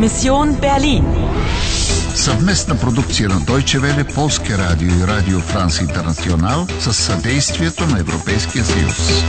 Мисион Берлин. Съвместна продукция на Deutsche Welle, Полския радио и Радио Франс Интернационал с съдействието на Европейския съюз.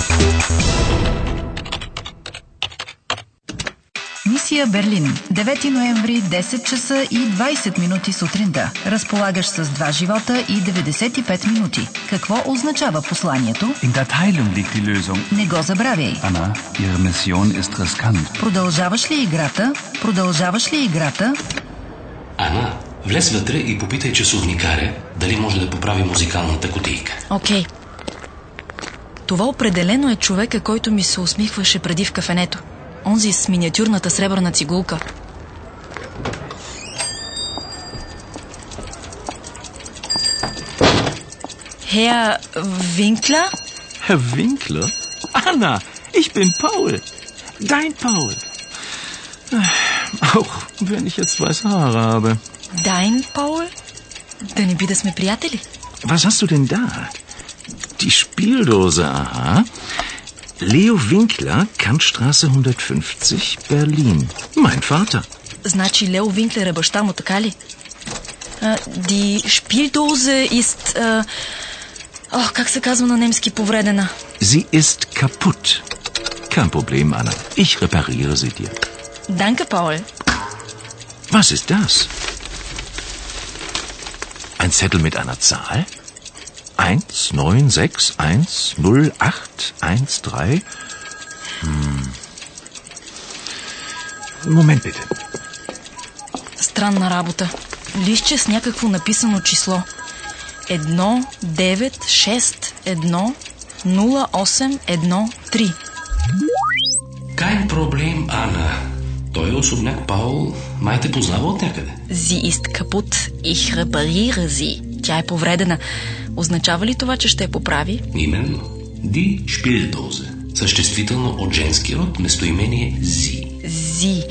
Мисия Берлин. 9 ноември, 10 часа и 20 минути сутринта. Разполагаш с два живота и 95 минути. Какво означава посланието? In der Teilung liegt die Lösung. Не го забравяй. Anna, Ihre Mission ist riskant. Продължаваш ли играта? Продължаваш ли играта? Ана, влез вътре и попитай часовникаря дали може да поправи музикалната кутийка. Окей. Това определено е човека, който ми се усмихваше преди в кафенето. Онзи с миниатюрната сребърна цигулка. Herr Winkler? Herr Winkler? Anna, ich bin Paul. Dein Paul. Auch wenn ich jetzt weiße Haare habe. Dein Paul? Да не би да сме приятели? Was hast du denn da? Die Spieldose, aha. Leo Winkler, Kantstraße 150, Berlin. Mein Vater. Значи Лео Винклер е баща му, така ли? А, Die Spieldose ist... А... Ох, как се казва на немски повредена? Sie ist kaputt. Kein Problem, Anna. Ich repariere sie dir. Danke, Paul. Was ist das? Ein Zettel mit einer Zahl? 1, 9, 6, 1, 0, 8, 1, 3. Hm. Moment bitte. Странна работа. Листче с някакво написано число. 1, 9, 6, 1, 0, 8, 1, 3. Kein Problem, Ана. Той е особняк Паул. Май те познава от някъде. Sie ist kaputt. Ich repariere sie. Тя е повредена. Означава ли това, че ще я поправи? Именно. Ди Шпилдозе. Съществително от женски род, местоимение Зи. Зи.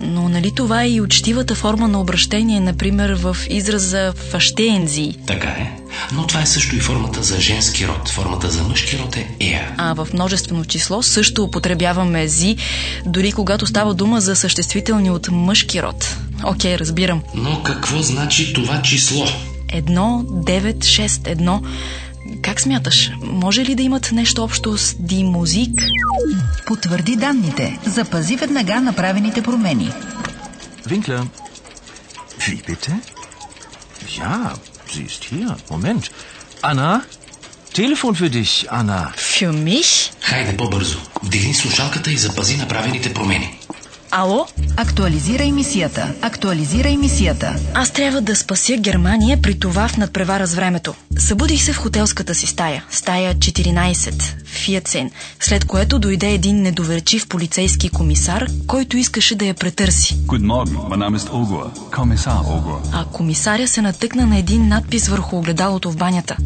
Но нали това е и учтивата форма на обращение, например в израза фаштензи, Така е. Но това е също и формата за женски род. Формата за мъжки род е Еа. а в множествено число също употребяваме зи, дори когато става дума за съществителни от мъжки род. Окей, разбирам. Но какво значи това число? Едно, девет, шест, едно. Как смяташ? Може ли да имат нещо общо с ди музик? Потвърди данните. Запази веднага направените промени. Winkler. Wie bitte? Ja, sie ist hier. Moment. Anna? Telefon für dich, Anna. Für mich? Хайде по-бързо. Вдигни слушалката и запази направените промени. Ало? Актуализирай мисията. Актуализирай мисията. Аз трябва да спася Германия при това в надпревара с времето. Събудих се в хотелската си стая. Стая 14, Фиацен, след което дойде един недоверчив полицейски комисар, който искаше да я претърси. А комисаря се натъкна на един надпис върху огледалото в банята.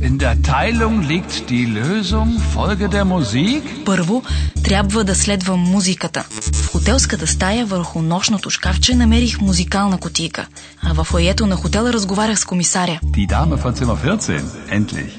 Първо, трябва да следвам музиката. В хотелската стая върху нощното шкафче намерих музикална котийка. А в фоето на хотела разговарях с комисаря. Die Dame von Zimmer 14, endlich.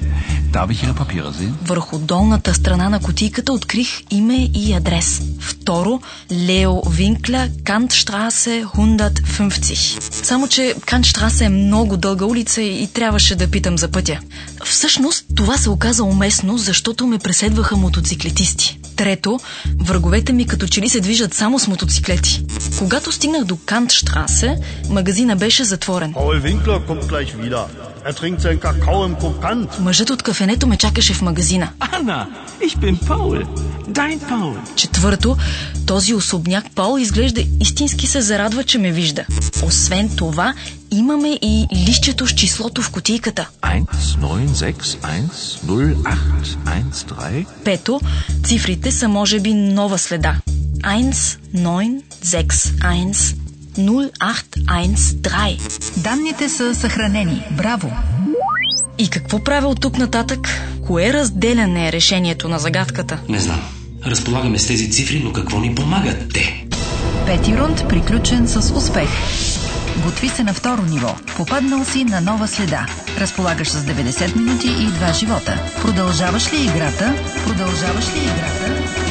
Darf ich Ihre Papiere sehen? Върху долната страна на котийката открих име и адрес. Второ, Лео Винкля, Кантштрасе 150. Само, че Кантштрасе е много дълга улица и трябваше да питам за пътя. Всъщност, това се оказа уместно, защото ме преследваха мотоциклетисти. Трето, враговете ми като че ли се движат само с мотоциклети. Когато стигнах до Кантштрасе, магазина беше затворен. Paul Winkler kommt gleich wieder. Er trinkt seinen Kakao im Kokant. Мъжът от кафенето ме чакаше в магазина. Anna, ich bin Paul. Dein Paul. Четвърто, този особняк Паул изглежда истински се зарадва, че ме вижда. Освен това, имаме и лището с числото в котийката. 1, 9, 6, 1, 0, 8, 1, 3. Пето, цифрите са може би нова следа. 1, 9, 6, 1, 0813. Данните са съхранени. Браво! И какво правя от тук нататък? Кое разделяне е решението на загадката? Не знам. Разполагаме с тези цифри, но какво ни помагат те? Пети рунд приключен с успех. Готви се на второ ниво. Попаднал си на нова следа. Разполагаш с 90 минути и 2 живота. Продължаваш ли играта? Продължаваш ли играта?